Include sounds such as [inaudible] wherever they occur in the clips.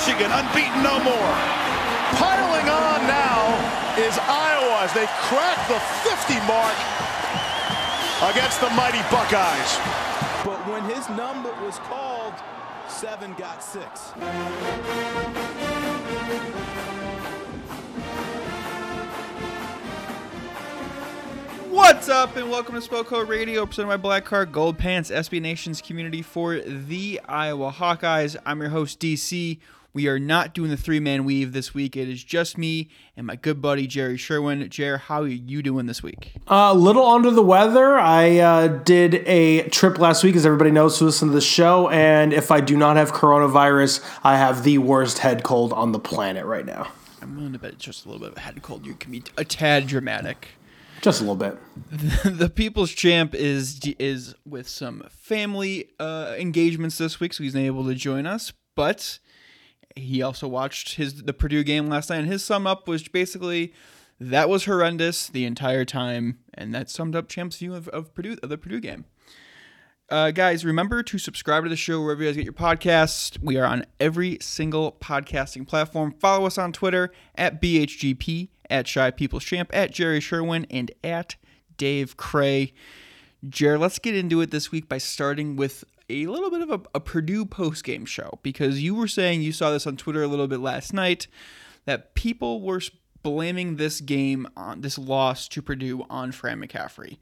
Michigan unbeaten no more. Piling on now is Iowa as they crack the 50 mark against the mighty Buckeyes. But when his number was called, seven got six. What's up, and welcome to Spoko Radio, presented by Black Heart Gold Pants, SB Nation's community for the Iowa Hawkeyes. I'm your host, DC. We are not doing the three man weave this week. It is just me and my good buddy, Jerry Sherwin. Jer, how are you doing this week? A uh, little under the weather. I uh, did a trip last week, as everybody knows who listen to the show. And if I do not have coronavirus, I have the worst head cold on the planet right now. I'm willing to bet it's just a little bit of a head cold. You can be a tad dramatic. Just a little bit. [laughs] the People's Champ is is with some family uh, engagements this week, so he's not able to join us. But he also watched his the Purdue game last night, and his sum up was basically that was horrendous the entire time, and that summed up Champ's view of, of Purdue of the Purdue game. Uh, guys, remember to subscribe to the show wherever you guys get your podcasts. We are on every single podcasting platform. Follow us on Twitter at BHGP, at Shy People's Champ, at Jerry Sherwin, and at Dave Cray. Jer, let's get into it this week by starting with a little bit of a, a Purdue post game show because you were saying you saw this on Twitter a little bit last night that people were blaming this game on this loss to Purdue on Fran McCaffery.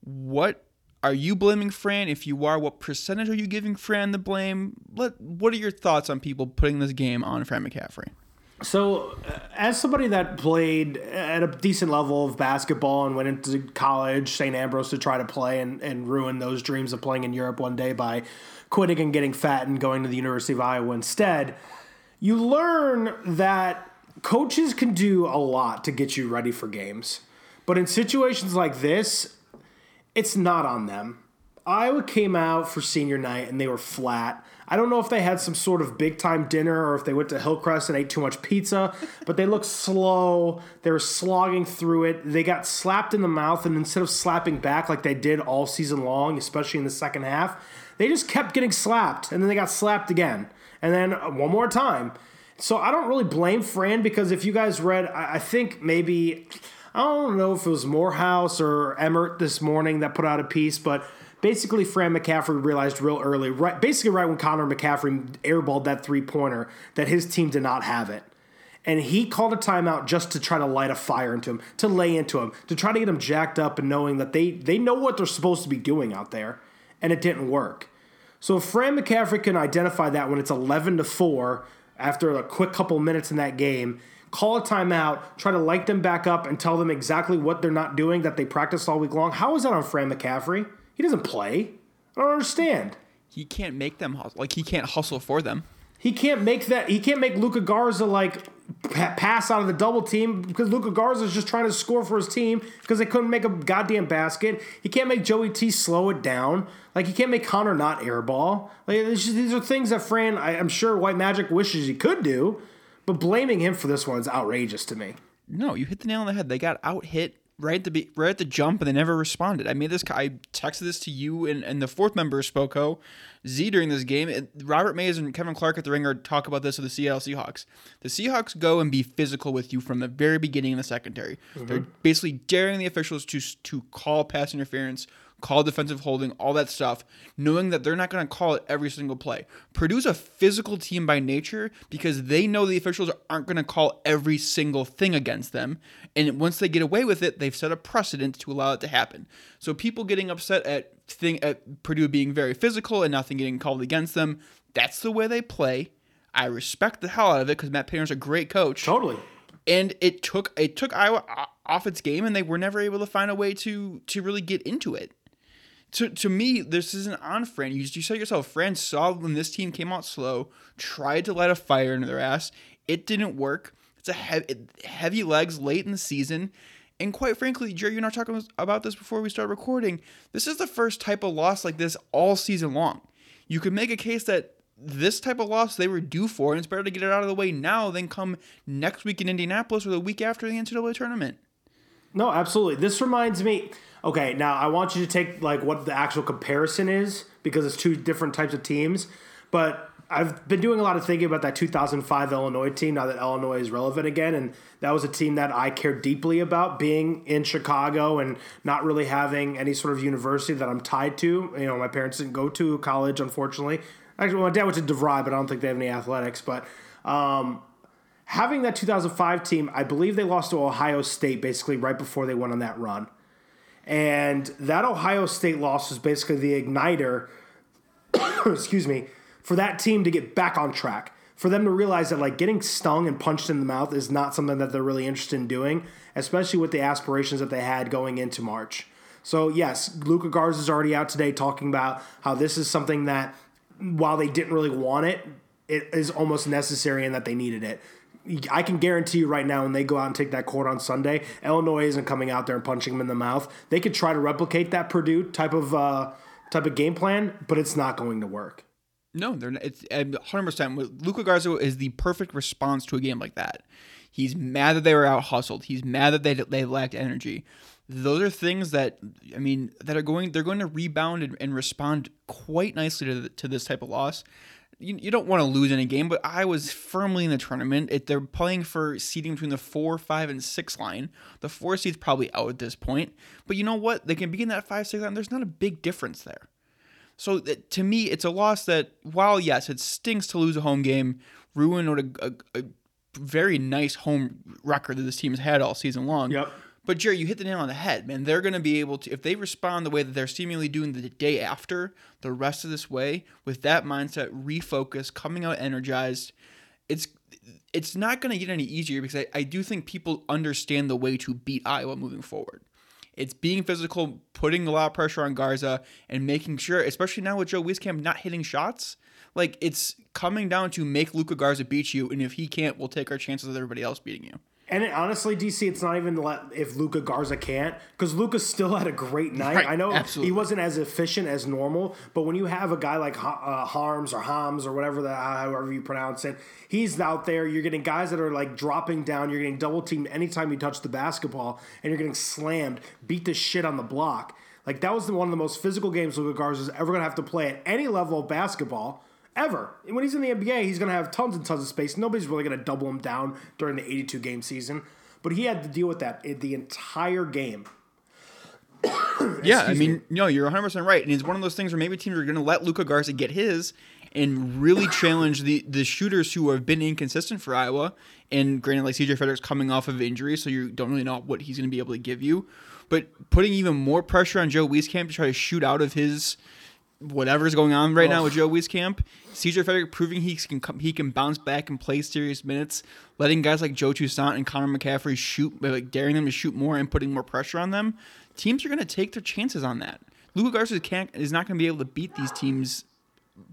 What are you blaming Fran? If you are, what percentage are you giving Fran the blame? Let, what are your thoughts on people putting this game on Fran McCaffery? So, uh, as somebody that played at a decent level of basketball and went into college, St. Ambrose, to try to play and, and ruin those dreams of playing in Europe one day by quitting and getting fat and going to the University of Iowa instead, you learn that coaches can do a lot to get you ready for games. But in situations like this, it's not on them. Iowa came out for senior night and they were flat. I don't know if they had some sort of big time dinner or if they went to Hillcrest and ate too much pizza, [laughs] but they looked slow. They were slogging through it. They got slapped in the mouth, and instead of slapping back like they did all season long, especially in the second half, they just kept getting slapped, and then they got slapped again, and then uh, one more time. So I don't really blame Fran because if you guys read, I think maybe. I don't know if it was Morehouse or Emmert this morning that put out a piece, but basically Fran McCaffery realized real early, right basically right when Connor McCaffery airballed that three pointer, that his team did not have it. And he called a timeout just to try to light a fire into him, to lay into him, to try to get him jacked up and knowing that they they know what they're supposed to be doing out there, and it didn't work. So if Fran McCaffery can identify that when it's eleven to four after a quick couple minutes in that game, call a timeout, try to light them back up, and tell them exactly what they're not doing that they practiced all week long. How is that on Fran McCaffery? He doesn't play. I don't understand. He can't make them hustle. Like he can't hustle for them. He can't make that. He can't make Luka Garza like pass out of the double team because Luka Garza is just trying to score for his team because they couldn't make a goddamn basket. He can't make Joey T slow it down. Like he can't make Connor not airball. Like just, these are things that Fran, I, I'm sure White Magic wishes he could do, but blaming him for this one is outrageous to me. No, you hit the nail on the head. They got out hit right at the right at the jump and they never responded. I made this. I texted this to you and, and the fourth member of Spoko, Z during this game. Robert Mays and Kevin Clark at the Ringer talk about this with the Seattle Seahawks. The Seahawks go and be physical with you from the very beginning in the secondary. Mm-hmm. They're basically daring the officials to to call pass interference call defensive holding, all that stuff, knowing that they're not going to call it every single play. Purdue's a physical team by nature because they know the officials aren't going to call every single thing against them. And once they get away with it, they've set a precedent to allow it to happen. So people getting upset at thing at Purdue being very physical and nothing getting called against them, that's the way they play. I respect the hell out of it because Matt Painter's a great coach. Totally. And it took it took Iowa off its game, and they were never able to find a way to to really get into it to, to me, this isn't on Fran. You, you said yourself, Fran saw when this team came out slow, tried to light a fire into their ass. It didn't work. It's a heavy, heavy legs late in the season. And quite frankly, Jerry, you and I were talking about this before we started recording. This is the first type of loss like this all season long. You could make a case that this type of loss they were due for, and it's better to get it out of the way now than come next week in Indianapolis or the week after the NCAA tournament. No, absolutely. This reminds me. Okay, now I want you to take like what the actual comparison is because it's two different types of teams. But I've been doing a lot of thinking about that 2005 Illinois team now that Illinois is relevant again, and that was a team that I cared deeply about being in Chicago and not really having any sort of university that I'm tied to. You know, my parents didn't go to college, unfortunately. Actually, my dad went to DeVry, but I don't think they have any athletics. But um, having that 2005 team, I believe they lost to Ohio State basically right before they went on that run. And that Ohio State loss was basically the igniter, [coughs] excuse me, for that team to get back on track. For them to realize that like getting stung and punched in the mouth is not something that they're really interested in doing, especially with the aspirations that they had going into March. So yes, Luka Garza is already out today talking about how this is something that while they didn't really want it, it is almost necessary and that they needed it. I can guarantee you right now when they go out and take that court on Sunday, Illinois isn't coming out there and punching them in the mouth. They could try to replicate that Purdue type of uh, type of game plan, but it's not going to work. No, they're not, it's 100%. Luka Garza is the perfect response to a game like that. He's mad that they were out hustled. He's mad that they they lacked energy. Those are things that I mean that are going they're going to rebound and, and respond quite nicely to, the, to this type of loss you, you don't want to lose any game, but I was firmly in the tournament. It, they're playing for seeding between the four, five, and six line. The four seed's probably out at this point, but you know what? They can be in that five, six line. There's not a big difference there. So uh, to me, it's a loss that, while yes, it stinks to lose a home game, ruin what a, a, a very nice home record that this team has had all season long. Yep. But Jerry, you hit the nail on the head, man. They're going to be able to, if they respond the way that they're seemingly doing the day after, the rest of this way, with that mindset, refocus, coming out energized, it's it's not going to get any easier because I, I do think people understand the way to beat Iowa moving forward. It's being physical, putting a lot of pressure on Garza, and making sure, especially now with Joe Wieskamp not hitting shots, like it's coming down to make Luka Garza beat you, and if he can't, we'll take our chances with everybody else beating you. And it, honestly, DC, it's not even if Luka Garza can't, because Luka still had a great night. Right, I know absolutely. he wasn't as efficient as normal, but when you have a guy like uh, Haarms or Hams or whatever that, however you pronounce it, he's out there. You're getting guys that are like dropping down. You're getting double teamed anytime you touch the basketball, and you're getting slammed, beat the shit on the block. Like that was one of the most physical games Luka Garza is ever gonna have to play at any level of basketball ever. When he's in the NBA, he's going to have tons and tons of space. Nobody's really going to double him down during the 82 game season. But he had to deal with that the entire game. [coughs] yeah, I mean, me. no, you're 100% right. And it's one of those things where maybe teams are going to let Luka Garza get his and really [coughs] challenge the, the shooters who have been inconsistent for Iowa. And granted, like CJ Frederick's coming off of injury, so you don't really know what he's going to be able to give you. But putting even more pressure on Joe Wieskamp to try to shoot out of his whatever's going on right oh. now with Joe Wieskamp. CJ Frederick proving he can come, he can bounce back and play serious minutes, letting guys like Joe Toussaint and Connor McCaffery shoot, like daring them to shoot more and putting more pressure on them. Teams are going to take their chances on that. Luka Garza can't is not going to be able to beat these teams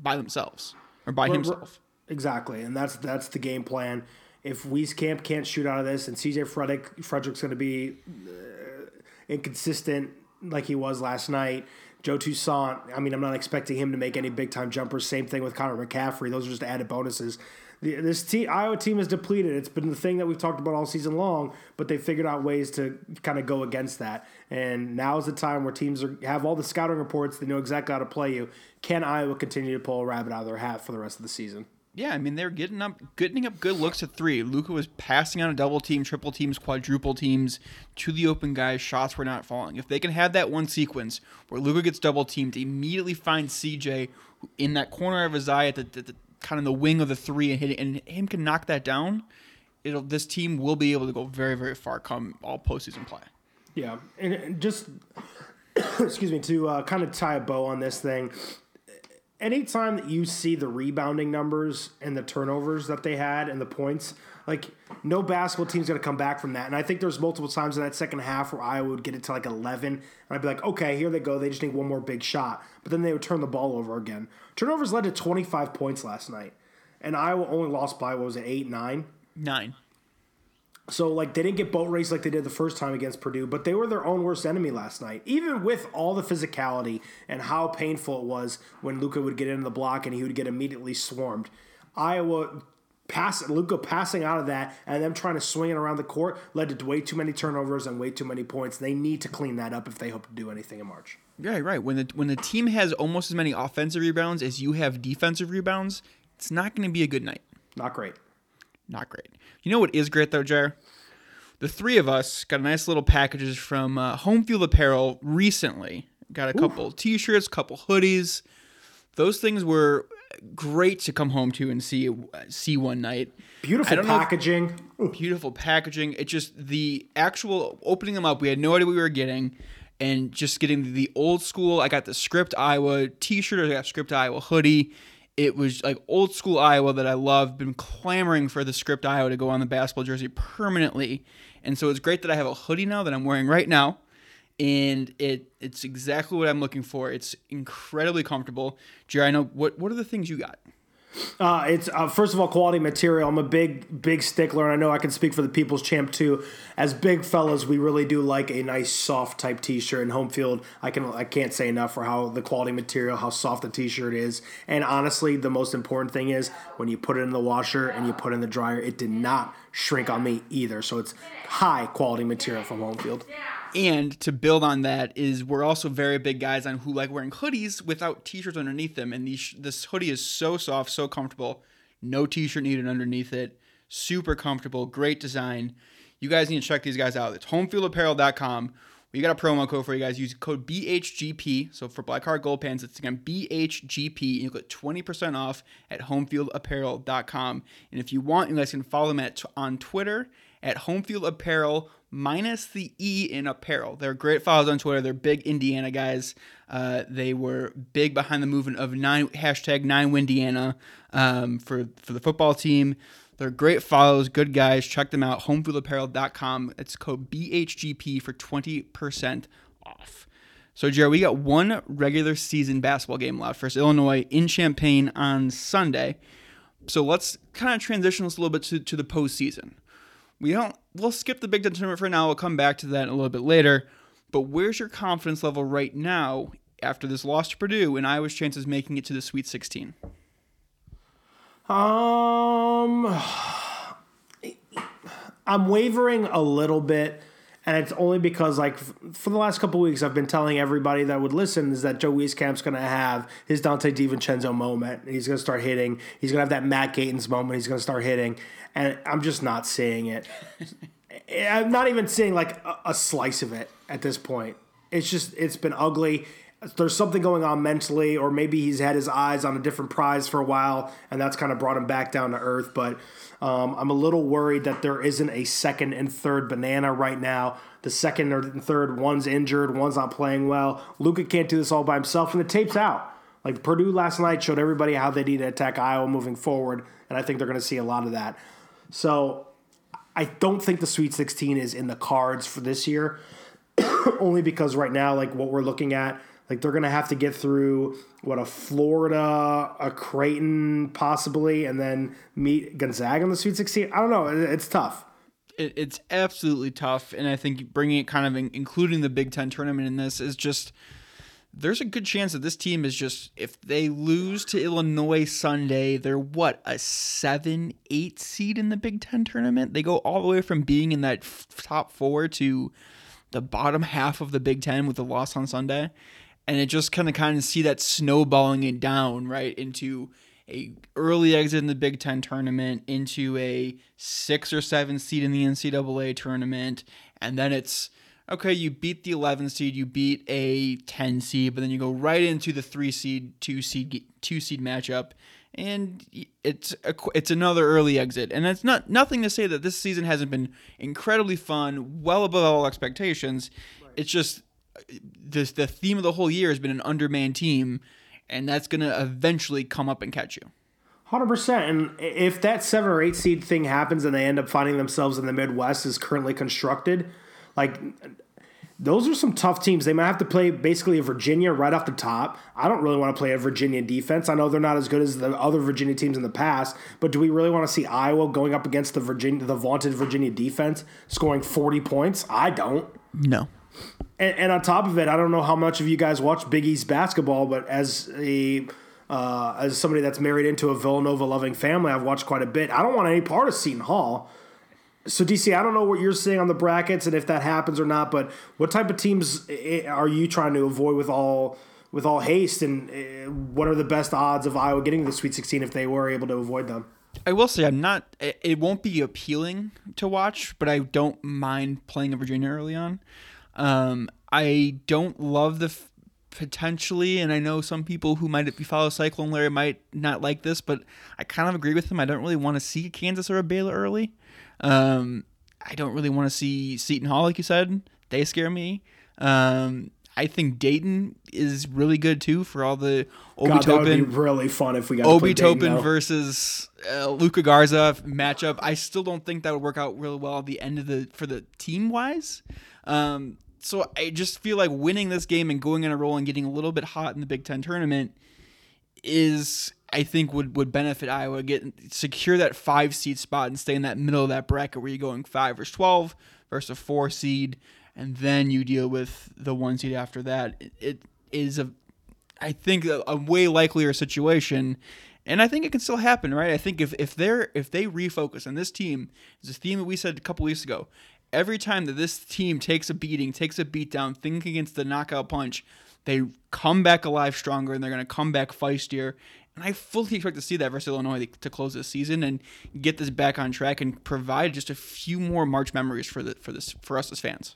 by themselves or by we're, himself. We're, exactly, and that's that's the game plan. If Wieskamp can't shoot out of this, and CJ Frederick Frederick's going to be uh, inconsistent like he was last night, Joe Toussaint, I mean, I'm not expecting him to make any big time jumpers. Same thing with Connor McCaffery. Those are just added bonuses. The, this Iowa team is depleted. It's been the thing that we've talked about all season long, but they figured out ways to kind of go against that. And now is the time where teams are, have all the scouting reports. They know exactly how to play you. Can Iowa continue to pull a rabbit out of their hat for the rest of the season? Yeah, I mean they're getting up, getting up good looks at three. Luka was passing on a double team, triple teams, quadruple teams to the open guys. Shots were not falling. If they can have that one sequence where Luka gets double teamed, immediately find CJ in that corner of his eye at the, the, the kind of the wing of the three and hit it, and him can knock that down. It'll this team will be able to go very very far come all postseason play. Yeah, and just [coughs] excuse me to uh, kind of tie a bow on this thing anytime that you see the rebounding numbers and the turnovers that they had and the points, like no basketball team's going to come back from that. And I think there's multiple times in that second half where Iowa would get it to like 11, and I'd be like, okay, here they go. They just need one more big shot. But then they would turn the ball over again. Turnovers led to 25 points last night, and Iowa only lost by what was it, eight, nine? Nine. So like they didn't get boat race like they did the first time against Purdue, but they were their own worst enemy last night. Even with all the physicality and how painful it was when Luka would get into the block and he would get immediately swarmed. Iowa pass Luka passing out of that and them trying to swing it around the court led to way too many turnovers and way too many points. They need to clean that up if they hope to do anything in March. Yeah, right. When the when the team has almost as many offensive rebounds as you have defensive rebounds, it's not going to be a good night. Not great. Not great. You know what is great though, Jar? The three of us got nice little packages from uh, Home Field Apparel recently. Got a couple T-shirts, couple hoodies. Those things were great to come home to and see see one night. Beautiful don't if- packaging. beautiful packaging. It just the actual opening them up. We had no idea what we were getting, and just getting the old school. I got the Script Iowa T-shirt. I got Script Iowa hoodie. It was like old school Iowa that I love. Been clamoring for the Script Iowa to go on the basketball jersey permanently, and so it's great that I have a hoodie now that I'm wearing right now. And it it's exactly what I'm looking for. It's incredibly comfortable. Jerry, I know what what are the things you got? Uh, it's uh, first of all quality material. I'm a big big stickler, and I know I can speak for the People's Champ too. As big fellas, we really do like a nice soft type T-shirt. And home field, I can I can't say enough for how the quality material, how soft the T-shirt is. And honestly, the most important thing is when you put it in the washer and you put it in the dryer, it did not shrink on me either. So it's high quality material from home field. And to build on that is we're also very big guys on who like wearing hoodies without t-shirts underneath them. And these this hoodie is so soft, so comfortable. No t-shirt needed underneath it. Super comfortable, great design. You guys need to check these guys out. It's homefieldapparel.com. We got a promo code for you guys. Use code BHGP. So for Black Heart Gold Pants, it's again BHGP. And you'll get 20% off at homefieldapparel.com. And if you want, you guys can follow them at, on Twitter at Homefield Apparel minus the E in apparel. They're great follows on Twitter. They're big Indiana guys. Uh, they were big behind the movement of nine hashtag nine Windiana um, for for the football team. They're great follows, good guys. Check them out. Homefieldapparel.com. It's code BHGP for 20% off. So, Jared, we got one regular season basketball game left versus Illinois in Champaign on Sunday. So let's kind of transition this a little bit to, to the postseason. We don't. We'll skip the Big Ten tournament for now. We'll come back to that a little bit later. But where's your confidence level right now after this loss to Purdue and Iowa's chances making it to the Sweet 16? Um, [sighs] I'm wavering a little bit, and it's only because, like, f- for the last couple weeks, I've been telling everybody that would listen is that Joe Wieskamp's going to have his Donte DiVincenzo moment. He's going to start hitting. He's going to have that Matt Gatens moment. He's going to start hitting, and I'm just not seeing it. [laughs] I'm not even seeing like a, a slice of it at this point. It's just it's been ugly. There's something going on mentally, or maybe he's had his eyes on a different prize for a while, and that's kind of brought him back down to earth. But um, I'm a little worried that there isn't a second and third banana right now. The second or third, one's injured, one's not playing well. Luka can't do this all by himself, and the tape's out. Like Purdue last night showed everybody how they need to attack Iowa moving forward, and I think they're going to see a lot of that. So I don't think the Sweet 16 is in the cards for this year, [coughs] only because right now, like what we're looking at, like they're gonna have to get through what a Florida, a Creighton, possibly, and then meet Gonzaga in the Sweet 16. I don't know. It's tough. It, it's absolutely tough, and I think bringing it kind of in, including the Big Ten tournament in this is just. There's a good chance that this team is just if they lose to Illinois Sunday, they're what a seven, eight seed in the Big Ten tournament. They go all the way from being in that f- top four to the bottom half of the Big Ten with a loss on Sunday, and it just kind of kind of see that snowballing it down right into a early exit in the Big Ten tournament, into a six or seven seed in the NCAA tournament, and then it's okay. You beat the 11 seed, you beat a 10 seed, but then you go right into the three seed, two seed, two seed matchup. And it's a, it's another early exit, and it's not nothing to say that this season hasn't been incredibly fun, well above all expectations. It's just the the theme of the whole year has been an undermanned team, and that's gonna eventually come up and catch you. Hundred percent. And if that seven or eight seed thing happens and they end up finding themselves in the Midwest as currently constructed, like those are some tough teams. They might have to play basically a Virginia right off the top. I don't really want to play a Virginia defense. I know they're not as good as the other Virginia teams in the past, but do we really want to see Iowa going up against the Virginia, the vaunted Virginia defense, scoring forty points? I don't. No. And, and on top of it, I don't know how much of you guys watch Big East basketball, but as a uh, as somebody that's married into a Villanova loving family, I've watched quite a bit. I don't want any part of Seton Hall. So DC, I don't know what you're seeing on the brackets and if that happens or not, but what type of teams eh, are you trying to avoid with all with all haste. And uh, what are the best odds of Iowa getting the Sweet 16 if they were able to avoid them? I will say I'm not. It won't be appealing to watch, but I don't mind playing Virginia early on. Um, I don't love the f- potentially, and I know some people who might be follow Cyclone Larry might not like this, but I kind of agree with them. I don't really want to see Kansas or a Baylor early. Um, I don't really want to see Seton Hall, like you said. They scare me. Um, I think Dayton is really good too for all the Obi God, that would be really fun if we got Obi to play Dayton, versus uh, Luka Garza matchup. I still don't think that would work out really well at the end of the for the team wise. Um, so I just feel like winning this game and going in a roll and getting a little bit hot in the Big Ten tournament is I think would would benefit Iowa get secure that five seed spot and stay in that middle of that bracket where you're going five versus twelve versus a four seed, and then you deal with the one seed after that. It, it is a I think a, a way likelier situation. And I think it can still happen, right? I think if, if they're if they refocus and this team is a theme that we said a couple weeks ago. Every time that this team takes a beating, takes a beat down, think against the knockout punch, they come back alive stronger and they're going to come back feistier. And I fully expect to see that versus Illinois to close this season and get this back on track and provide just a few more March memories for the for this for us as fans.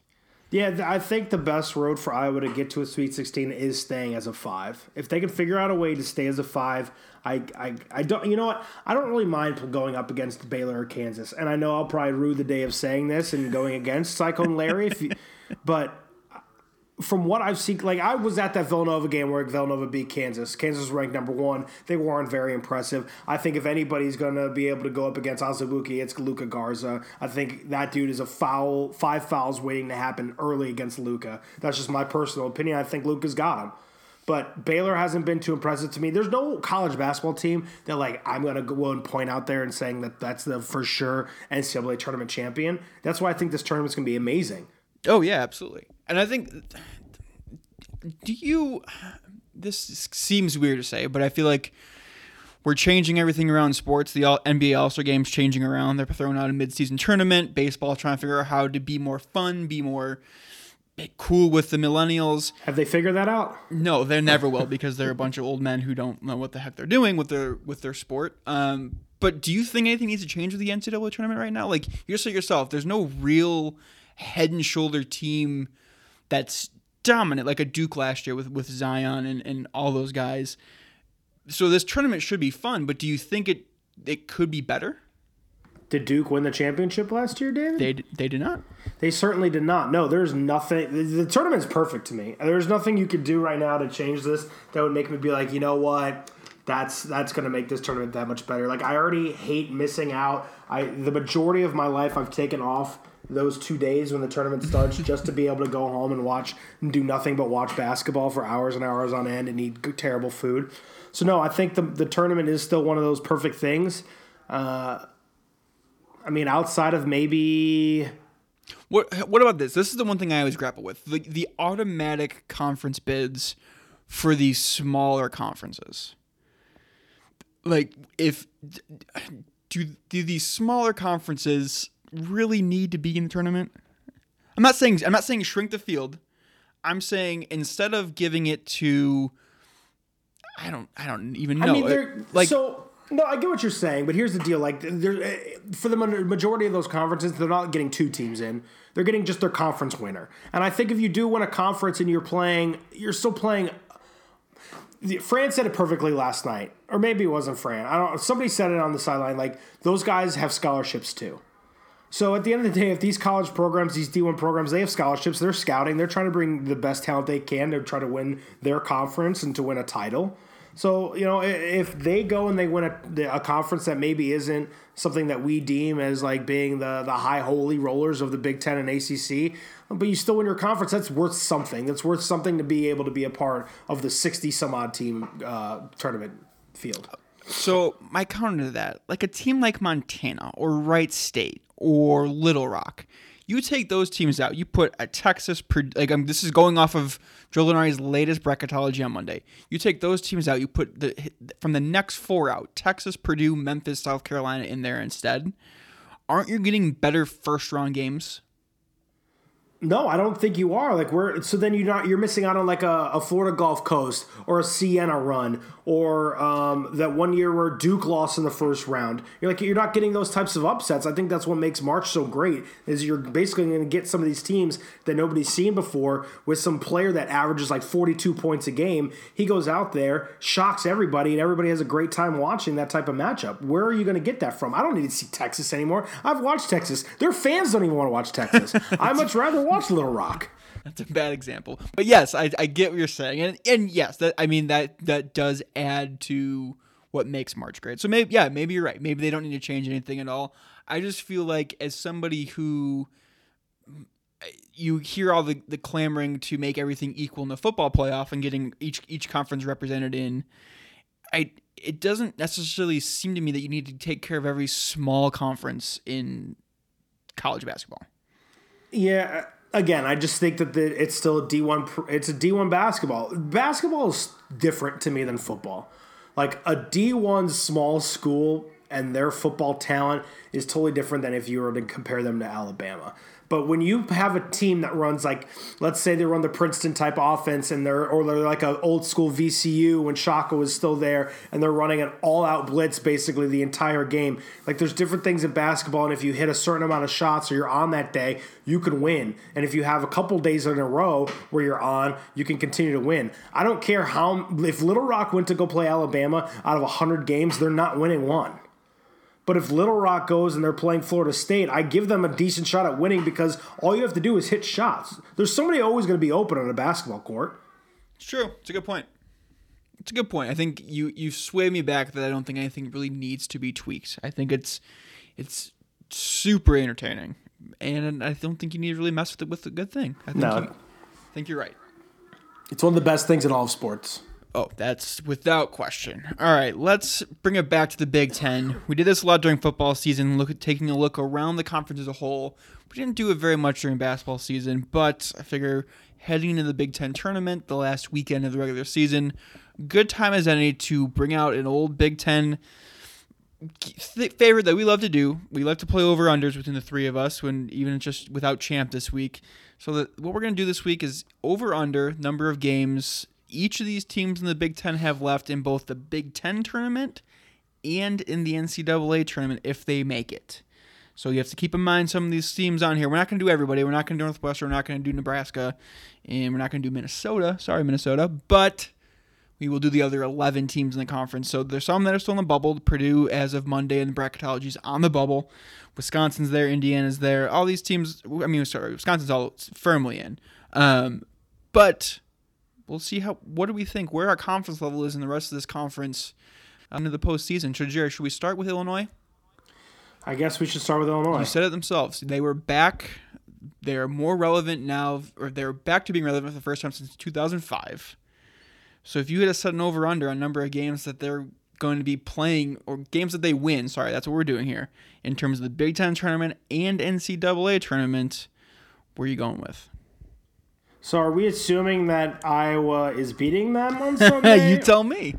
Yeah, I think the best road for Iowa to get to a Sweet 16 is staying as a five. If they can figure out a way to stay as a five, I, I, I don't. You know what? I don't really mind going up against Baylor or Kansas, and I know I'll probably rue the day of saying this and going against Cyclone Larry, you, [laughs] but from what I've seen, like I was at that Villanova game where Villanova beat Kansas. Kansas ranked number one. They weren't very impressive. I think if anybody's going to be able to go up against Azubuike, it's Luka Garza. I think that dude is a foul, five fouls waiting to happen early against Luka. That's just my personal opinion. I think Luka's got him. But Baylor hasn't been too impressive to me. There's no college basketball team that like I'm gonna go and point out there and saying that that's the for sure NCAA tournament champion. That's why I think this tournament's gonna be amazing. Oh yeah, absolutely. And I think do you this seems weird to say, but I feel like we're changing everything around sports. The all, NBA All-Star game's changing around. They're throwing out a mid-season tournament. Baseball trying to figure out how to be more fun, be more cool with the millennials. Have they figured that out? No, they never will because they're a bunch of old men who don't know what the heck they're doing with their with their sport. Um, but do you think anything needs to change with the NCAA tournament right now? Like you said yourself, there's no real head and shoulder team that's dominant like a Duke last year with with Zion and, and all those guys. So this tournament should be fun, but do you think it it could be better? Did Duke win the championship last year, David? They they did not. They certainly did not. No, there's nothing. The, the tournament's perfect to me. There's nothing you could do right now to change this that would make me be like, you know what? That's that's gonna make this tournament that much better. Like I already hate missing out. I the majority of my life I've taken off those two days when the tournament starts just to be able to go home and watch and do nothing but watch basketball for hours and hours on end and eat terrible food. So no, I think the the tournament is still one of those perfect things. Uh, I mean, outside of maybe What what about this? This is the one thing I always grapple with. The the automatic conference bids for these smaller conferences. Like if do do these smaller conferences really need to be in the tournament? I'm not saying I'm not saying shrink the field. I'm saying instead of giving it to I don't I don't even know. I mean, they're like so. No, I get what you're saying, but here's the deal: like, eh, for the majority of those conferences, they're not getting two teams in; they're getting just their conference winner. And I think if you do win a conference and you're playing, you're still playing. Fran said it perfectly last night, or maybe it wasn't Fran. I don't. Somebody said it on the sideline. Like those guys have scholarships too. So at the end of the day, if these college programs, these D1 programs, they have scholarships, they're scouting, they're trying to bring the best talent they can to try to win their conference and to win a title. So, you know, if they go and they win a, a conference that maybe isn't something that we deem as like being the, the high holy rollers of the Big Ten and ACC, but you still win your conference, that's worth something. That's worth something to be able to be a part of the 60 some odd team uh, tournament field. So my counter to that, like a team like Montana or Wright State or Little Rock, you take those teams out. You put a Texas, like um, this is going off of Joe Lunardi's latest bracketology on Monday. You take those teams out. You put the from the next four out: Texas, Purdue, Memphis, South Carolina in there instead. Aren't you getting better first round games? No, I don't think you are. Like we're so then you're not you're missing out on like a, a Florida Gulf Coast or a Siena run or um, that one year where Duke lost in the first round. You're like you're not getting those types of upsets. I think that's what makes March so great is you're basically going to get some of these teams that nobody's seen before with some player that averages like 42 points a game. He goes out there, shocks everybody, and everybody has a great time watching that type of matchup. Where are you going to get that from? I don't need to see Texas anymore. I've watched Texas. Their fans don't even want to watch Texas. [laughs] I much rather watch Little Rock. That's a bad example, but yes, I, I get what you're saying, and and yes, that I mean that that does add to what makes March great. So maybe yeah, maybe you're right. Maybe they don't need to change anything at all. I just feel like as somebody who you hear all the, the clamoring to make everything equal in the football playoff and getting each each conference represented in, I it doesn't necessarily seem to me that you need to take care of every small conference in college basketball. Yeah, again, I just think that the, it's still a D one. It's a D one basketball. Basketball is different to me than football. Like a D one small school and their football talent is totally different than if you were to compare them to Alabama. But when you have a team that runs like, let's say they run the Princeton type offense, and they're or they're like an old school VCU when Shaka was still there, and they're running an all out blitz basically the entire game. Like there's different things in basketball, and if you hit a certain amount of shots or you're on that day, you can win. And if you have a couple days in a row where you're on, you can continue to win. I don't care how if Little Rock went to go play Alabama out of hundred games, they're not winning one. But if Little Rock goes and they're playing Florida State, I give them a decent shot at winning because all you have to do is hit shots. There's somebody always going to be open on a basketball court. It's true. It's a good point. It's a good point. I think you you sway me back that I don't think anything really needs to be tweaked. I think it's it's super entertaining, and I don't think you need to really mess with it with a good thing. I think No. you, I think you're right. It's one of the best things in all of sports. Oh, that's without question. All right, let's bring it back to the Big Ten. We did this a lot during football season, look taking a look around the conference as a whole. We didn't do it very much during basketball season, but I figure heading into the Big Ten tournament, the last weekend of the regular season, good time as any to bring out an old Big Ten th- favorite that we love to do. We like to play over unders between the three of us, when even just without champ this week. So that what we're gonna do this week is over under number of games each of these teams in the Big Ten have left in both the Big Ten tournament and in the NCAA tournament if they make it. So you have to keep in mind some of these teams on here. We're not going to do everybody. We're not going to do Northwestern. We're not going to do Nebraska, and we're not going to do Minnesota. Sorry, Minnesota, but we will do the other 11 teams in the conference. So there's some that are still in the bubble. Purdue, as of Monday, in the bracketology is on the bubble. Wisconsin's there. Indiana's there. All these teams. I mean, sorry, Wisconsin's all firmly in. Um, but we'll see how. What do we think? Where our conference level is in the rest of this conference um, under the postseason. So, Jerry, should we start with Illinois? I guess we should start with Illinois. You said it themselves. They were back. They're more relevant now, or they're back to being relevant for the first time since 2005. So if you had a sudden over under on number of games that they're going to be playing, or games that they win, sorry, that's what we're doing here, in terms of the Big Ten tournament and NCAA tournament, where are you going with? So are we assuming that Iowa is beating them on [laughs] Sunday? you tell me.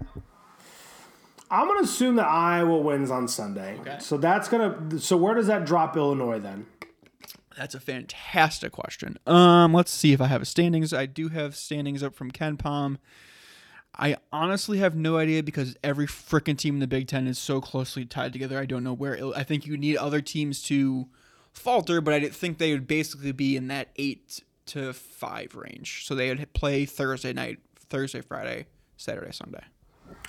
I'm gonna assume that Iowa wins on Sunday. Okay. So that's gonna. So where does that drop Illinois then? That's a fantastic question. Um, let's see if I have standings. I do have standings up from KenPom. I honestly have no idea because every freaking team in the Big Ten is so closely tied together. I don't know where. I think you need other teams to falter, but I didn't think they would basically be in that eight to five range. So they would play Thursday night, Thursday, Friday, Saturday, Sunday.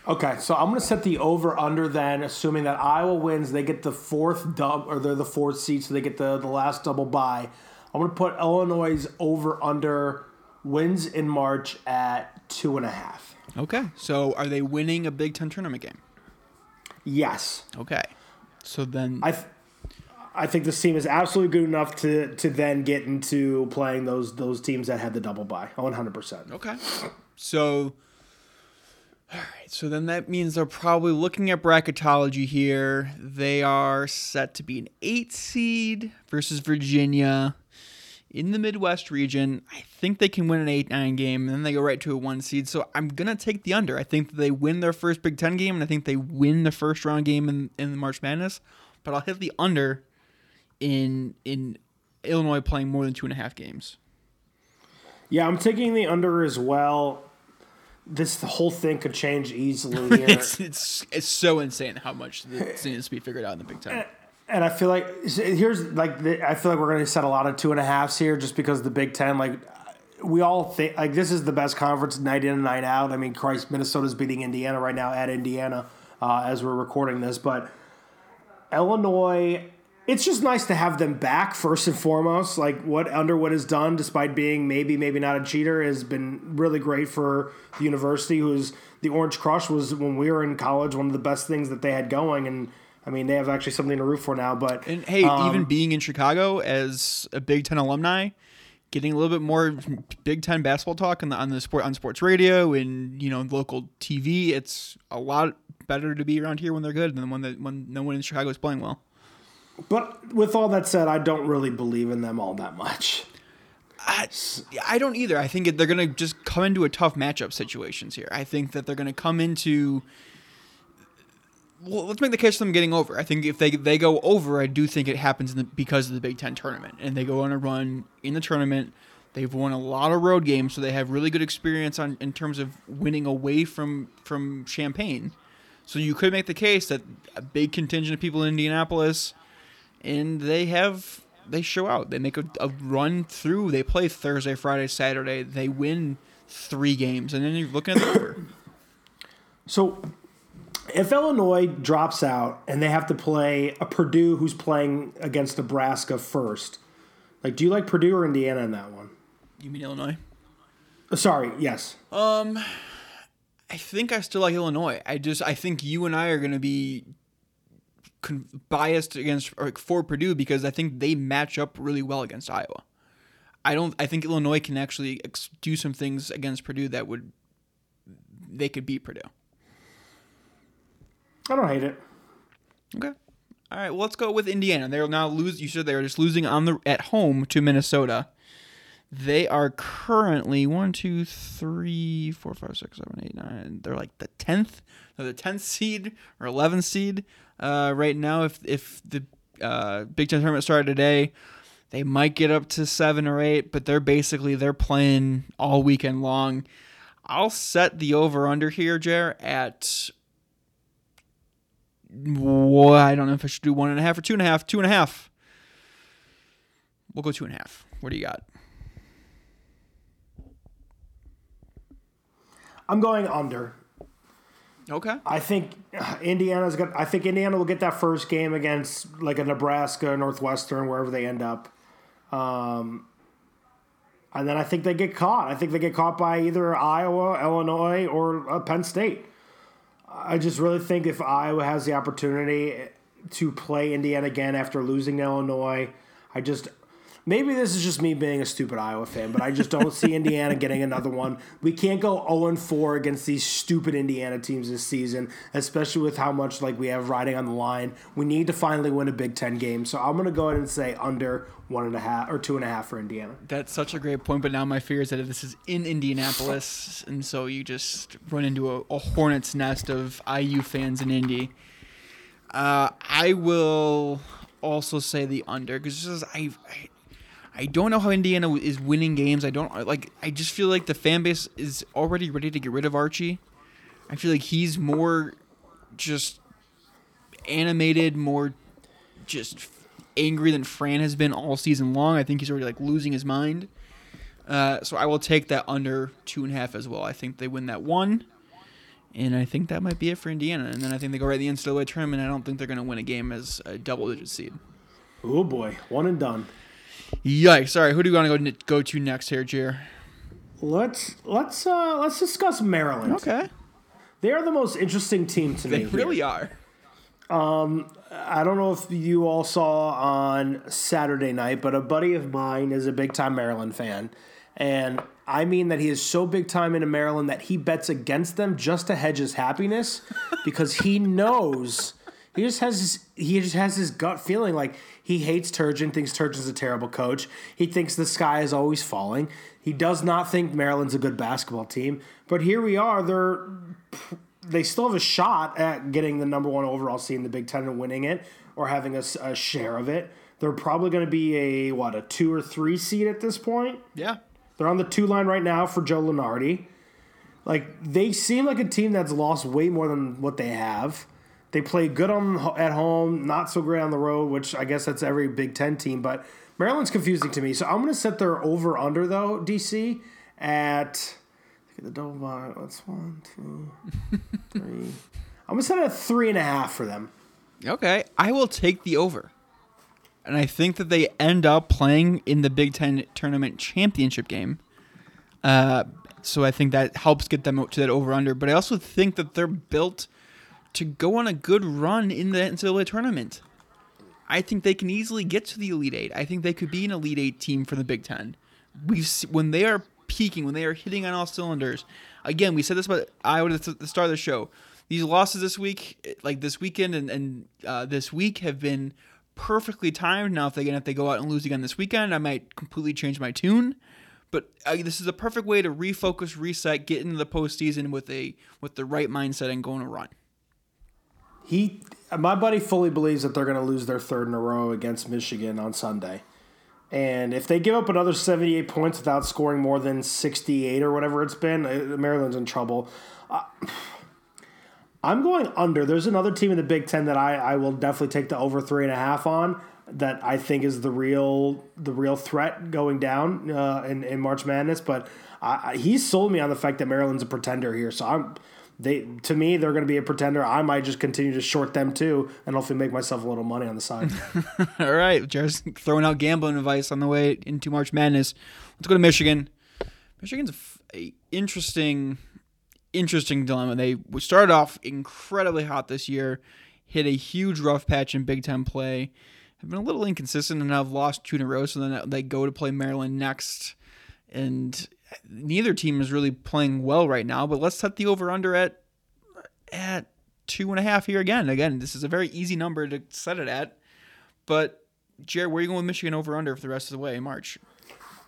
Okay, so I'm gonna set the over under then, assuming that Iowa wins, they get the fourth dub, or they're the fourth seed, so they get the the last double bye. I'm gonna put Illinois' over under wins in March at two and a half. Okay. So are they winning a Big Ten tournament game? Yes, Okay. So then I. Th- I think this team is absolutely good enough to to then get into playing those those teams that had the double bye. 100. percent Okay. So, all right. So then that means they're probably looking at bracketology here. They are set to be an eight seed versus Virginia in the Midwest region. I think they can win an 8 9 game, and then they go right to a one seed. So I'm going to take the under. I think they win their first Big Ten game, and I think they win the first round game in, in the March Madness. But I'll hit the under in in Illinois playing more than two and a half games. Yeah, I'm taking the under as well. This the whole thing could change easily [laughs] here. it's, it's it's so insane how much this [laughs] needs to be figured out in the Big Ten. And I feel like here's like the, I feel like we're going to set a lot of two and a halves here just because the Big Ten like we all think like this is the best conference night in and night out. I mean, Christ, Minnesota's beating Indiana right now at Indiana uh, as we're recording this, but Illinois. It's just nice to have them back first and foremost. Like what Underwood has done, despite being maybe maybe not a cheater, has been really great for the university. Who's the Orange Crush was when we were in college one of the best things that they had going and I mean, they have actually something to root for now. But and hey, um, even being in Chicago as a Big Ten alumni, getting a little bit more Big Ten basketball talk on the on the sport on sports radio and you know local TV, it's a lot better to be around here when they're good than when the, when no one in Chicago is playing well. But with all that said, I don't really believe in them all that much. I, I don't either. I think they're going to just come into a tough matchup situations here. I think that they're going to come into well, let's make the case for them getting over. I think if they they go over, I do think it happens the, because of the Big Ten tournament, and they go on a run in the tournament. They've won a lot of road games, so they have really good experience on in terms of winning away from from Champaign. So you could make the case that a big contingent of people in Indianapolis, and they have they show out. They make a, a run through. They play Thursday, Friday, Saturday. They win three games, and then you're looking at the over. So if Illinois drops out and they have to play a Purdue who's playing against Nebraska first, like, do you like Purdue or Indiana in that one? You mean Illinois? Uh, sorry, yes. Um, I think I still like Illinois. I just I think you and I are going to be con- biased against or for Purdue because I think they match up really well against Iowa. I don't. I think Illinois can actually ex- do some things against Purdue that would they could beat Purdue. I don't hate it. Okay. All right. Well, let's go with Indiana. They're now lose. You said they are just losing on the at home to Minnesota. They are currently one, two, three, four, five, six, seven, eight, nine. They're like the tenth. They're the tenth seed or eleventh seed uh, right now. If if the uh, Big Ten tournament started today, they might get up to seven or eight. But they're basically they're playing all weekend long. I'll set the over under here, Jer, at well, I don't know if I should do one and a half or two and a half. Two and a half. We'll go two and a half. What do you got? I'm going under. Okay. I think Indiana's got. I think Indiana will get that first game against like a Nebraska, Northwestern, wherever they end up. Um, and then I think they get caught. I think they get caught by either Iowa, Illinois, or uh, Penn State. I just really think if Iowa has the opportunity to play Indiana again after losing to Illinois, I just maybe this is just me being a stupid Iowa fan, but I just don't see Indiana getting another one. We can't go 0 4 against these stupid Indiana teams this season, especially with how much like we have riding on the line. We need to finally win a Big Ten game. So I'm gonna go ahead and say under one and a half or two and a half for Indiana. That's such a great point, but now my fear is that this is in Indianapolis, and so you just run into a, a hornet's nest of IU fans in Indy. Uh, I will also say the under because I, I I don't know how Indiana is winning games. I don't like. I just feel like the fan base is already ready to get rid of Archie. I feel like he's more just animated, more just angry than Fran has been all season long. I think he's already like losing his mind. Uh, so I will take that under two and a half as well. I think they win that one, and I think that might be it for Indiana. And then I think they go right to the NCAA tournament. And I don't think they're going to win a game as a double-digit seed. Oh boy, one and done. Yikes! Sorry, who do you want to go go to next here, Jer? Let's let's uh let's discuss Maryland. Okay. They are the most interesting team to they me. They really here. are. Um, I don't know if you all saw on Saturday night, but a buddy of mine is a big time Maryland fan, and I mean that he is so big time into Maryland that he bets against them just to hedge his happiness because he [laughs] knows he just has his, he just has his gut feeling like he hates Turgeon, thinks Turgeon's a terrible coach. He thinks the sky is always falling. He does not think Maryland's a good basketball team. But here we are. They're they still have a shot at getting the number one overall seed in the Big Ten and winning it or having a, a share of it. They're probably going to be a what a two or three seed at this point. Yeah. They're on the two line right now for Joe Lunardi. Like they seem like a team that's lost way more than what they have. They play good on at home, not so great on the road, which I guess that's every Big Ten team. But Maryland's confusing to me, so I'm going to set their over under though DC at the double bye. What's one, two, [laughs] three? I'm going to set at three and a half for them. Okay, I will take the over. And I think that they end up playing in the Big Ten tournament championship game. Uh, so I think that helps get them to that over under. But I also think that they're built to go on a good run in the NCAA tournament. I think they can easily get to the Elite Eight. I think they could be an Elite Eight team for the Big Ten. We when they are peaking, when they are hitting on all cylinders. Again, we said this about Iowa at the start of the show. These losses this week, like this weekend and, and uh, this week, have been perfectly timed. Now, if they if they go out and lose again this weekend, I might completely change my tune. But uh, this is a perfect way to refocus, reset, get into the postseason with a with the right mindset and going to run. He, my buddy, fully believes that they're going to lose their third in a row against Michigan on Sunday. And if they give up another 78 points without scoring more than 68 or whatever it's been, uh, Maryland's in trouble. Uh, I'm going under. There's another team in the Big Ten that I, I will definitely take the over three and a half on that I think is the real the real threat going down uh, in, in March Madness. But I, he sold me on the fact that Maryland's a pretender here. So I'm they to me they're going to be a pretender. I might just continue to short them too, and hopefully make myself a little money on the side. [laughs] All right, Jared's throwing out gambling advice on the way into March Madness. Let's go to Michigan. Michigan's a, a interesting interesting dilemma. They started off incredibly hot this year, hit a huge rough patch in Big Ten play, have been a little inconsistent and have lost two in a row. So then they go to play Maryland next, and neither team is really playing well right now. But let's set the over under at at two and a half here again. Again, this is a very easy number to set it at. But Jared, where are you going with Michigan over under for the rest of the way in March?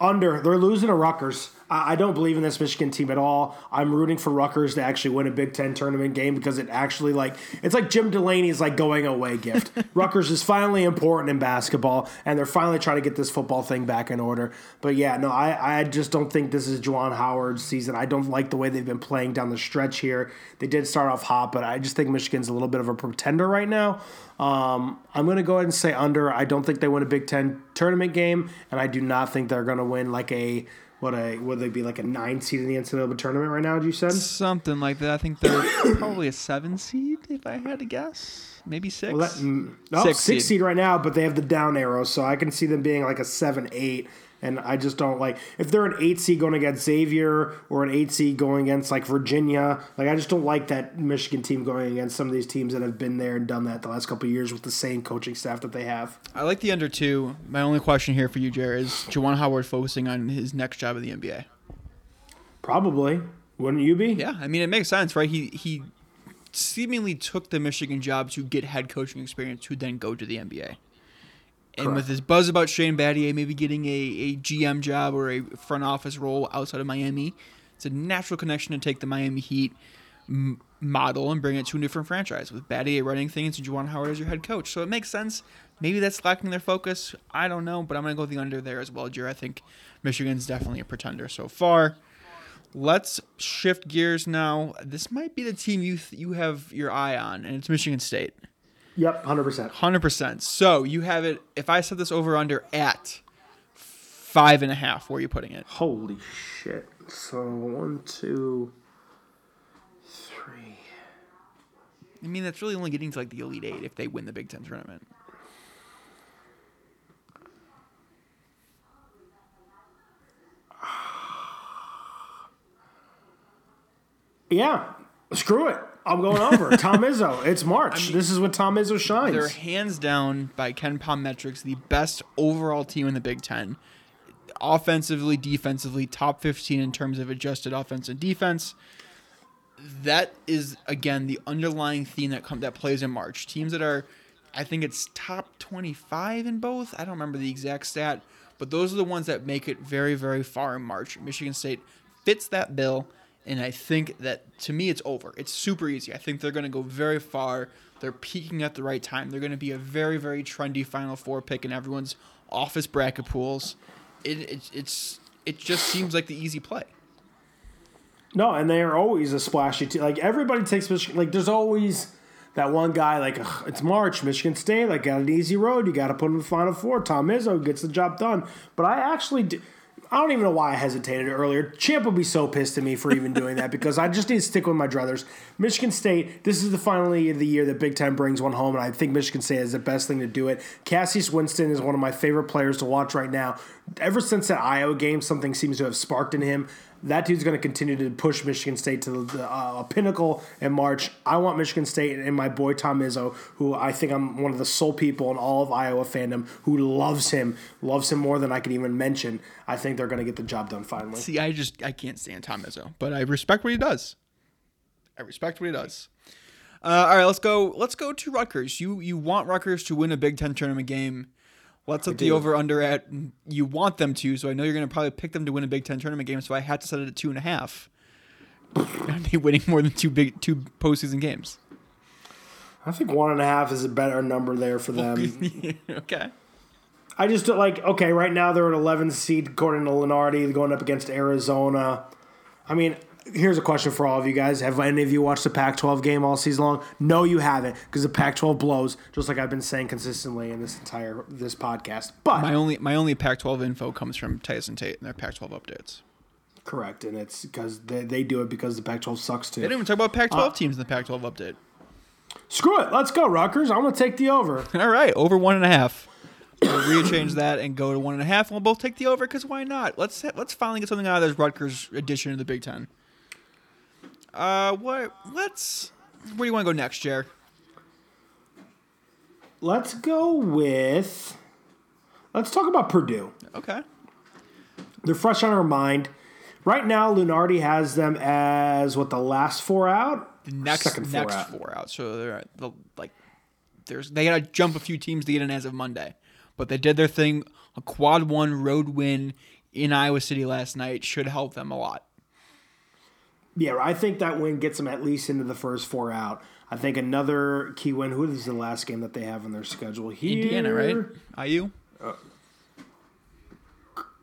Under. They're losing to Rutgers. I don't believe in this Michigan team at all. I'm rooting for Rutgers to actually win a Big Ten tournament game because it actually like it's like Jim Delaney's like going away gift. [laughs] Rutgers is finally important in basketball, and they're finally trying to get this football thing back in order. But yeah, no, I, I just don't think this is Juwan Howard's season. I don't like the way they've been playing down the stretch here. They did start off hot, but I just think Michigan's a little bit of a pretender right now. Um, I'm going to go ahead and say under. I don't think they win a Big Ten tournament game, and I do not think they're going to win like a what a would they be like a nine seed in the NCAA tournament right now? You said something like that. I think they're [coughs] probably a seven seed if I had to guess, maybe six. Well, that, mm, no, six, six seed. seed right now, but they have the down arrow, so I can see them being like a seven eight and I just don't like if they're an eight seed going against Xavier or an eight seed going against like Virginia. Like I just don't like that Michigan team going against some of these teams that have been there and done that the last couple years with the same coaching staff that they have. I like the under two. My only question here for you, Jared, is Juwan Howard focusing on his next job in the NBA? Probably. Wouldn't you be? Yeah, I mean it makes sense, right? He he seemingly took the Michigan job to get head coaching experience to then go to the NBA. And with this buzz about Shane Battier maybe getting a, a GM job or a front office role outside of Miami, it's a natural connection to take the Miami Heat m- model and bring it to a different franchise with Battier running things and Juwan Howard as your head coach. So it makes sense. Maybe that's lacking their focus. I don't know, but I'm going to go with the under there as well, Jer. I think Michigan's definitely a pretender so far. Let's shift gears now. This might be the team you th- you have your eye on, and it's Michigan State. Yep, hundred percent. Hundred percent. So you have it. If I set this over under at five and a half, where are you putting it? Holy shit! So one, two, three. I mean, that's really only getting to like the elite eight if they win the Big Ten tournament. Yeah, screw it. I'm going over. [laughs] Tom Izzo. It's March. I mean, this is what Tom Izzo shines. They're hands down by KenPom metrics the best overall team in the Big Ten. Offensively, defensively, top 15 in terms of adjusted offense and defense. That is again the underlying theme that come that plays in March. Teams that are, I think it's top 25 in both. I don't remember the exact stat, but those are the ones that make it very very far in March. Michigan State fits that bill and I think that to me it's over. It's super easy. I think they're going to go very far. They're peaking at the right time. They're going to be a very very trendy Final Four pick in everyone's office bracket pools. It, it it's it just seems like the easy play. No, and they are always a splashy team. Like everybody takes Michigan. Like there's always that one guy. Like it's March, Michigan State. Like got an easy road. You got to put them in the Final Four. Tom Izzo gets the job done. But I actually. Do, I don't even know why I hesitated earlier. Champ would be so pissed at me for even doing that because I just need to stick with my druthers. Michigan State, this is the final of the year that Big Ten brings one home, and I think Michigan State is the best thing to do it. Cassius Winston is one of my favorite players to watch right now. Ever since that Iowa game, something seems to have sparked in him that dude's going to continue to push Michigan State to the uh, pinnacle in March. I want Michigan State and my boy Tom Izzo, who I think I'm one of the sole people in all of Iowa fandom who loves him, loves him more than I can even mention. I think they're going to get the job done finally. See, I just I can't stand Tom Izzo, but I respect what he does. I respect what he does. Uh, all right, let's go. Let's go to Rutgers. You you want Rutgers to win a Big Ten tournament game. Let's set the over under at you want them to, so I know you're going to probably pick them to win a Big Ten tournament game. So I had to set it at two and a half. [laughs] I'd be winning more than two big two postseason games. I think one and a half is a better number there for them. [laughs] okay. I just don't like. Okay, right now they're at 11 seed according to Lunardi. They're going up against Arizona. I mean, here's a question for all of you guys. Have any of you watched the Pac 12 game all season long? No, you haven't, because the Pac 12 blows, just like I've been saying consistently in this entire this podcast. But my only my only Pac 12 info comes from Tyson Tate and their Pac 12 updates. Correct, and it's because they, they do it because the Pac 12 sucks too. They didn't even talk about Pac 12 uh, teams in the Pac 12 update. Screw it. Let's go, Rutgers. I'm going to take the over. [laughs] All right, over one and a half. We'll rechange that and go to one and a half, and we'll both take the over because why not? Let's let's finally get something out of this Rutgers edition of the Big Ten. Uh, what? Let's. Where do you want to go next, Jer? Let's go with. Let's talk about Purdue. Okay. They're fresh on our mind. Right now, Lunardi has them as what the last four out. The next Second four next out. four out. So they're the, like, there's they gotta jump a few teams to get in as of Monday, but they did their thing. A quad one road win in Iowa City last night should help them a lot. Yeah, I think that win gets them at least into the first four out. I think another key win. Who is the last game that they have on their schedule here? Indiana, right? IU. Uh,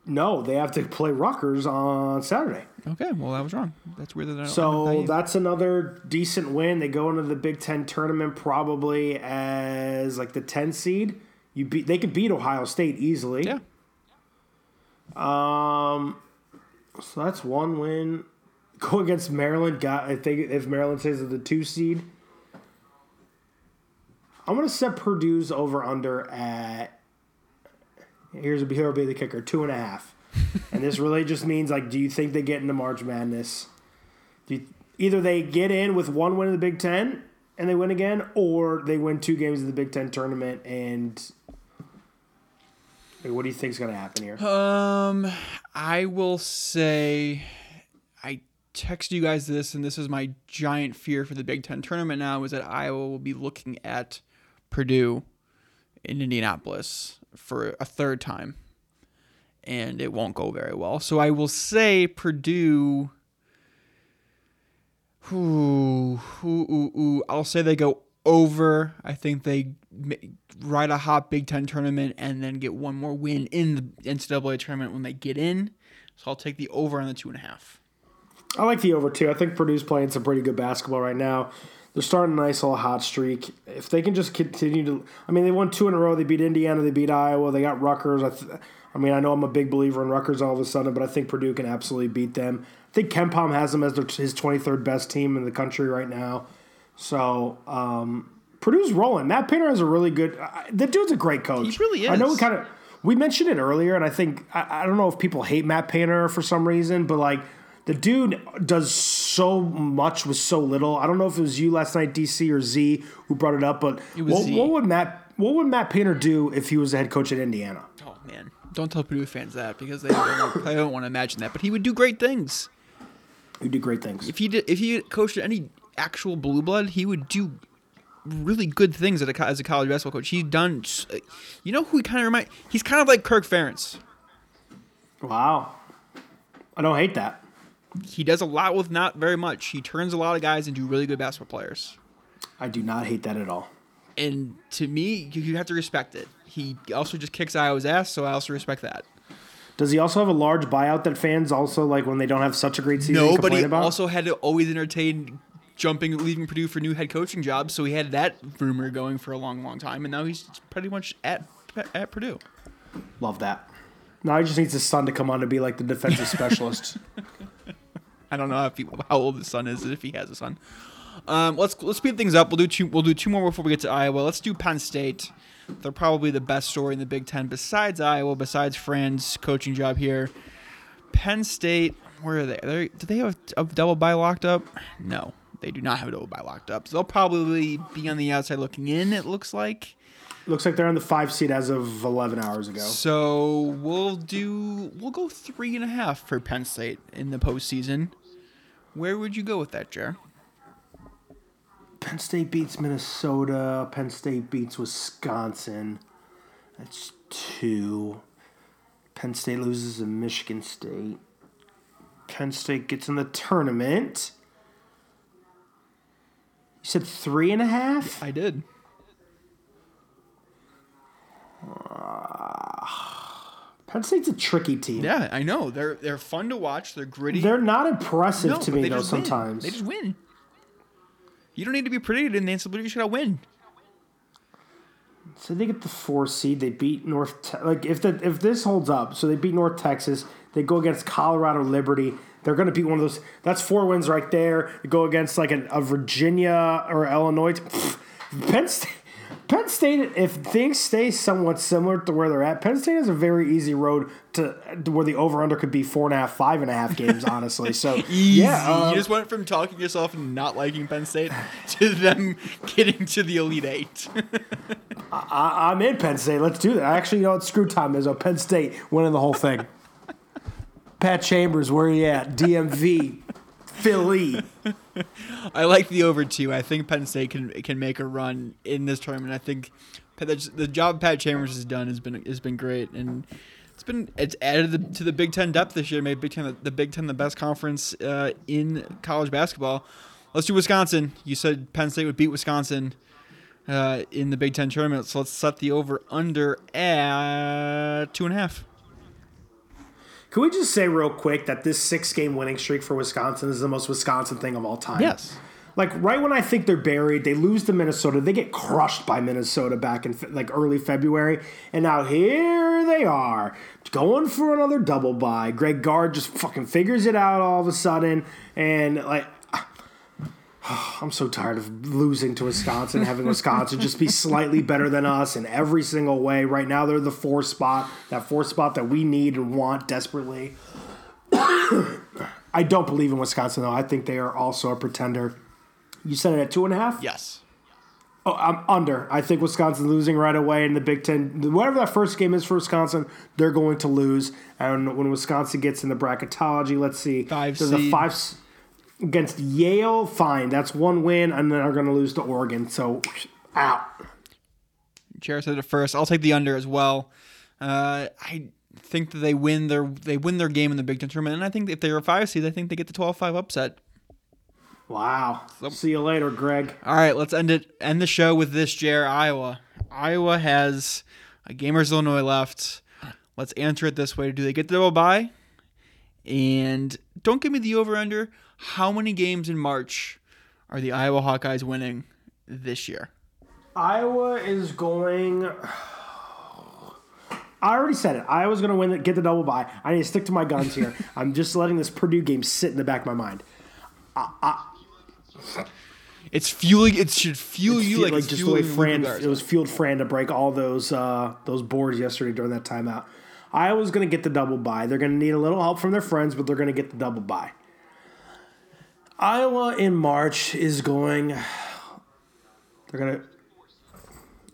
no, they have to play Rutgers on Saturday. Okay, well I was wrong. That's weird that I So that's another decent win. They go into the Big Ten tournament probably as like the 10 seed. You beat they could beat Ohio State easily. Yeah. Um so that's one win go against Maryland. Got if they if Maryland says the two seed. I'm gonna set Purdue's over under at. Here's a here will be the kicker two and a half, [laughs] and this really just means like, do you think they get into March Madness? Do you, either they get in with one win in the Big Ten and they win again, or they win two games in the Big Ten tournament and. what do you think is going to happen here? Um, I will say text you guys this, and this is my giant fear for the Big Ten tournament now, is that Iowa will be looking at Purdue in Indianapolis for a third time, and it won't go very well. So I will say Purdue. Ooh, ooh, ooh, ooh. I'll say they go over. I think they ride a hot Big Ten tournament and then get one more win in the NCAA tournament when they get in. So I'll take the over on the two and a half. I like the over too. I think Purdue's playing some pretty good basketball right now. They're starting a nice little hot streak. If they can just continue to, I mean, they won two in a row. They beat Indiana. They beat Iowa. They got Rutgers. I, th- I mean, I know I'm a big believer in Rutgers all of a sudden, but I think Purdue can absolutely beat them. I think KenPom has them as their, his 23rd best team in the country right now. So um, Purdue's rolling. Matt Painter has a really good. Uh, the dude's a great coach. He really is. I know we kind of we mentioned it earlier, and I think I, I don't know if people hate Matt Painter for some reason, but like the dude does so much with so little. I don't know if it was you last night, DC or Z, who brought it up, but what, what, would Matt what would Matt Painter do if he was the head coach at Indiana? Oh man, don't tell Purdue fans that because they don't, they don't want to imagine that. But he would do great things. He'd do great things. If he did, if he coached any actual blue blood, he would do really good things a, as a college basketball coach. He's done. You know who he kind of remind? He's kind of like Kirk Ferentz. Wow, I don't hate that. He does a lot with not very much. He turns a lot of guys into really good basketball players. I do not hate that at all. And to me, you you have to respect it. He also just kicks Iowa's ass, so I also respect that. Does he also have a large buyout that fans also like when they don't have such a great season? No, but complain he about? also had to always entertain jumping, leaving Purdue for new head coaching jobs. So he had that rumor going for a long, long time, and now he's pretty much at at Purdue. love that. Now he just needs his son to come on to be like the defensive [laughs] specialist. I don't know if he, how old his son is, if he has a son. Um, let's let's speed things up. We'll do two. We'll do two more before we get to Iowa. Let's do Penn State. They're probably the best story in the Big Ten besides Iowa, besides Fran's coaching job here. Penn State, where are they? They're, do they have a double bye locked up? No, they do not have a double bye locked up. So they'll probably be on the outside looking in. It looks like. Looks like they're on the five seed as of 11 hours ago. So we'll do. We'll go three and a half for Penn State in the postseason. Where would you go with that, Jer? Penn State beats Minnesota. Penn State beats Wisconsin. That's two. Penn State loses to Michigan State. Penn State gets in the tournament. You said three and a half? I did. [sighs] Penn State's a tricky team. Yeah, I know. They're they're fun to watch. They're gritty. They're not impressive no, to me though. just win. Sometimes they just win. You don't need to be pretty in the NCAA. You gotta win. So they get the four seed. They beat North. Te- like if the if this holds up, so they beat North Texas. They go against Colorado Liberty. They're going to beat one of those. That's four wins right there. They go against like an, a Virginia or Illinois. Pfft. [laughs] Penn State. Penn State, if things stay somewhat similar to where they're at, Penn State has a very easy road to, to where the over under could be four and a half, five and a half games, [laughs] honestly. So Easy. yeah, um, you just went from talking yourself and not liking Penn State [laughs] to them getting to the Elite Eight. I, I'm in Penn State. Let's do that. Actually, you know what? Screw Tom Izzo. Penn State winning the whole thing. [laughs] Pat Chambers, where are you at? DMV, Philly. [laughs] I like the over two. I think Penn State can can make a run in this tournament. I think the job Pat Chambers has done has been has been great, and it's been it's added to the, to the Big Ten depth this year. Made Big Ten the, the Big Ten the best conference uh, in college basketball. Let's do Wisconsin. You said Penn State would beat Wisconsin uh, in the Big Ten tournament, so let's set the over under at two and a half. Can we just say real quick that this six game winning streak for Wisconsin is the most Wisconsin thing of all time? Yes. Like right when I think they're buried, they lose to Minnesota. They get crushed by Minnesota back in fe- like early February, and now here they are going for another double bye. Greg Gard just fucking figures it out all of a sudden, and like. [sighs] I'm so tired of losing to Wisconsin, having Wisconsin just be slightly better than us in every single way. Right now, they're the four spot, that four spot that we need and want desperately. [coughs] I don't believe in Wisconsin, though. I think they are also a pretender. You said it at two and a half? Yes. Oh, I'm under. I think Wisconsin losing right away in the Big Ten. Whatever that first game is for Wisconsin, they're going to lose. And when Wisconsin gets in the bracketology, let's see. Five There's a seed. five against Yale. Fine, that's one win, and then they're going to lose to Oregon. So, out. Chair said it first. I'll take the under as well. Uh, I think that they win their they win their game in the Big Ten tournament, and I think if they're a five seed, I think they get the 12-5 upset. Wow. See you later, Greg. All right, let's end it end the show with this. Jer Iowa. Iowa has a game versus Illinois left. Let's answer it this way: Do they get the double bye? And don't give me the over under. How many games in March are the Iowa Hawkeyes winning this year? Iowa is going. [sighs] I already said it. Iowa's going to win. Get the double bye. I need to stick to my guns here. [laughs] I'm just letting this Purdue game sit in the back of my mind. It's fueling. It should fuel you like, it's just the way Fran. It was fueled Fran to break all those uh, those boards yesterday during that timeout. Iowa's going to get the double bye. They're going to need a little help from their friends, but they're going to get the double bye. Iowa in March is going. They're going to.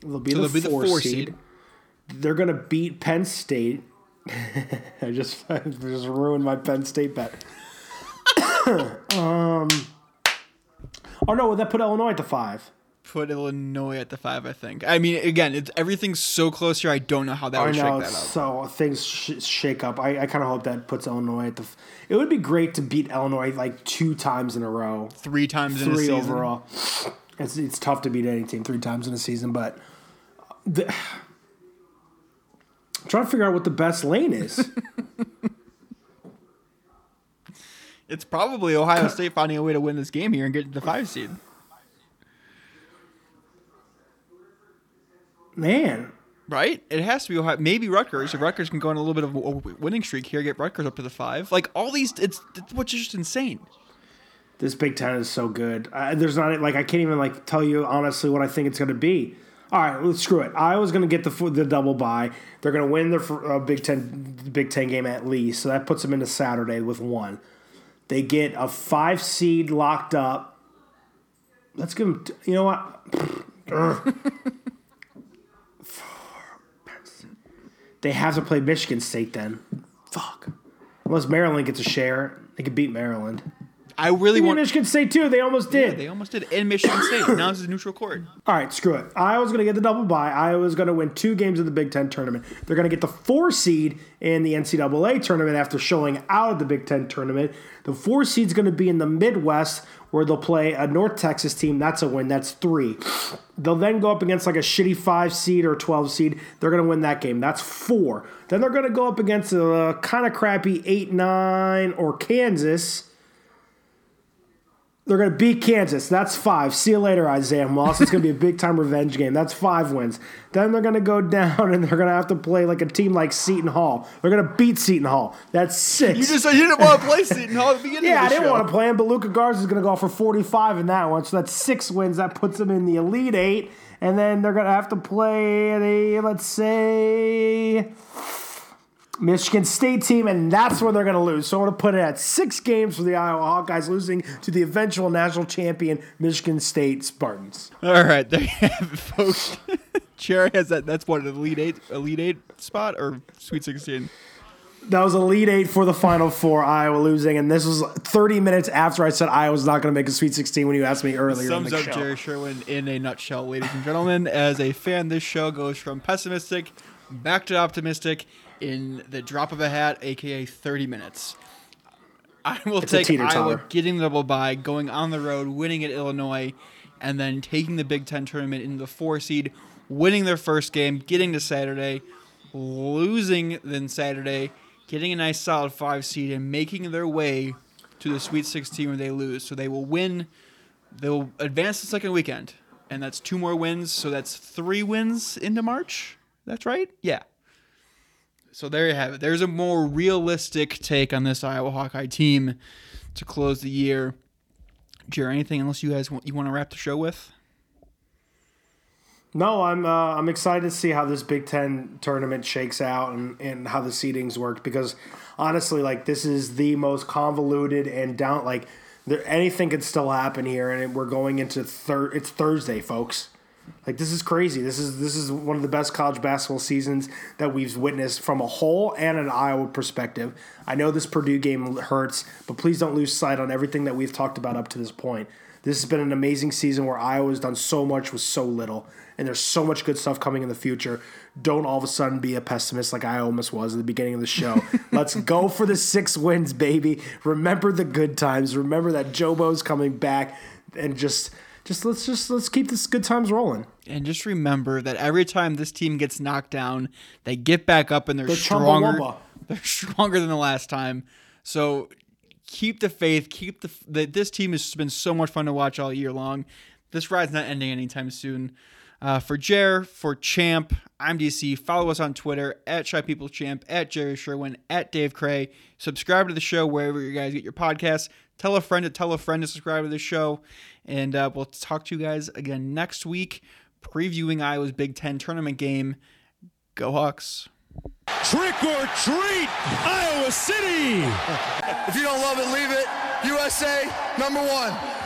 They'll be, So the, they'll be the four four seed. seed. They're going to beat Penn State. [laughs] I just [laughs] I just ruined my Penn State bet. [coughs] um. Oh no! Would that put Illinois at the five? Put Illinois at the five. I think. I mean, again, it's everything's so close here. I don't know how that I would know shake that up. so things sh- shake up. I, I kind of hope that puts Illinois at the. F- it would be great to beat Illinois like two times in a row, Three times in a three overall. It's it's tough to beat any team three times in a season, but the, [sighs] I'm trying to figure out what the best lane is. [laughs] It's probably Ohio State finding a way to win this game here and get to the five seed. Man, Right? It has to be Ohio. Maybe Rutgers. If Rutgers can go on a little bit of a winning streak here, get Rutgers up to the five. Like all these, it's, it's what's just insane. this Big Ten is so good. Uh, there's not like I can't even like tell you honestly what I think it's going to be. All right, let's screw it. Iowa's going to get the the double bye. They're going to win their uh, Big Ten Big Ten game at least, so that puts them into Saturday with one. They get a five seed locked up. Let's give them. You know what? [laughs] they have to play Michigan State then. Fuck. Unless Maryland gets a share, they could beat Maryland. I really want. Michigan State too. They almost did. They almost did in Michigan State. now this is neutral court. All right, screw it. Iowa's going to get the double bye. Iowa's going to win two games of the Big Ten tournament. They're going to get the four seed in the NCAA tournament after showing out of the Big Ten tournament. The four seed's going to be in the Midwest where they'll play a North Texas team. That's a win. That's three. They'll then go up against like a shitty five seed or 12 seed. They're going to win that game. That's four. Then they're going to go up against a kind of crappy eight, nine, or Kansas. They're going to beat Kansas. That's five. See you later, Isaiah Moss. It's going to be a big time revenge game. That's five wins. Then they're going to go down [laughs] and they're going to have to play like a team like Seton Hall. They're going to beat Seton Hall. That's six. You just said you didn't want to play Seton Hall at the beginning [laughs] yeah, of I didn't show. want to play him, but Luka Garza is going to go for 45 in that one. So that's six wins. That puts them in the Elite Eight. And then they're going to have to play the, let's say, Michigan State team, and that's where they're going to lose. So I'm going to put it at six games for the Iowa Hawkeyes, losing to the eventual national champion Michigan State Spartans. All right, there you have it, folks. [laughs] Cherry has that. That's what elite eight, elite eight spot or Sweet Sixteen. That was Elite Eight for the Final Four, Iowa losing, and this was 30 minutes after I said Iowa was not going to make a Sweet 16 when you asked me earlier in Sums up show. Jerry Sherwin in a nutshell, ladies and gentlemen. As a fan, this show goes from pessimistic back to optimistic in the drop of a hat, aka 30 minutes. I will It's take. Iowa getting the double bye, going on the road, winning at Illinois, and then taking the Big Ten tournament in the four seed, winning their first game, getting to Saturday, losing then Saturday, getting a nice solid five seed, and making their way to the Sweet 16 where they lose. So they will win. They'll advance the second weekend, and that's two more wins. So that's three wins into March. That's right. Yeah. So there you have it. There's a more realistic take on this Iowa Hawkeye team to close the year. Jerry, anything else you guys want, you want to wrap the show with? No, I'm uh, I'm excited to see how this Big Ten tournament shakes out and, and how the seedings work because honestly, like this is the most convoluted and down like there anything could still happen here, and we're going into third. It's Thursday, folks. Like this is crazy. This is this is one of the best college basketball seasons that we've witnessed from a whole and an Iowa perspective. I know this Purdue game hurts, but please don't lose sight on everything that we've talked about up to this point. This has been an amazing season where Iowa's done so much with so little, and there's so much good stuff coming in the future. Don't all of a sudden be a pessimist like I almost was at the beginning of the show. [laughs] Let's go for the six wins, baby. Remember the good times. Remember that Jobo's coming back, and just, just let's just let's keep this good times rolling. And just remember that every time this team gets knocked down, they get back up and they're The stronger. Chumbawamba. [laughs] They're stronger than the last time. So keep the faith. Keep the, the this team has been so much fun to watch all year long. This ride's not ending anytime soon. Uh, for Jer, for Champ, I'm DC. Follow us on Twitter at Shy People Champ, at Jerry Sherwin, at Dave Cray. Subscribe to the show wherever you guys get your podcasts. Tell a friend to tell a friend to subscribe to the show. And uh, we'll talk to you guys again next week, previewing Iowa's Big Ten tournament game. Go Hawks. Trick or treat, Iowa City! [laughs] If you don't love it, leave it. USA, number one.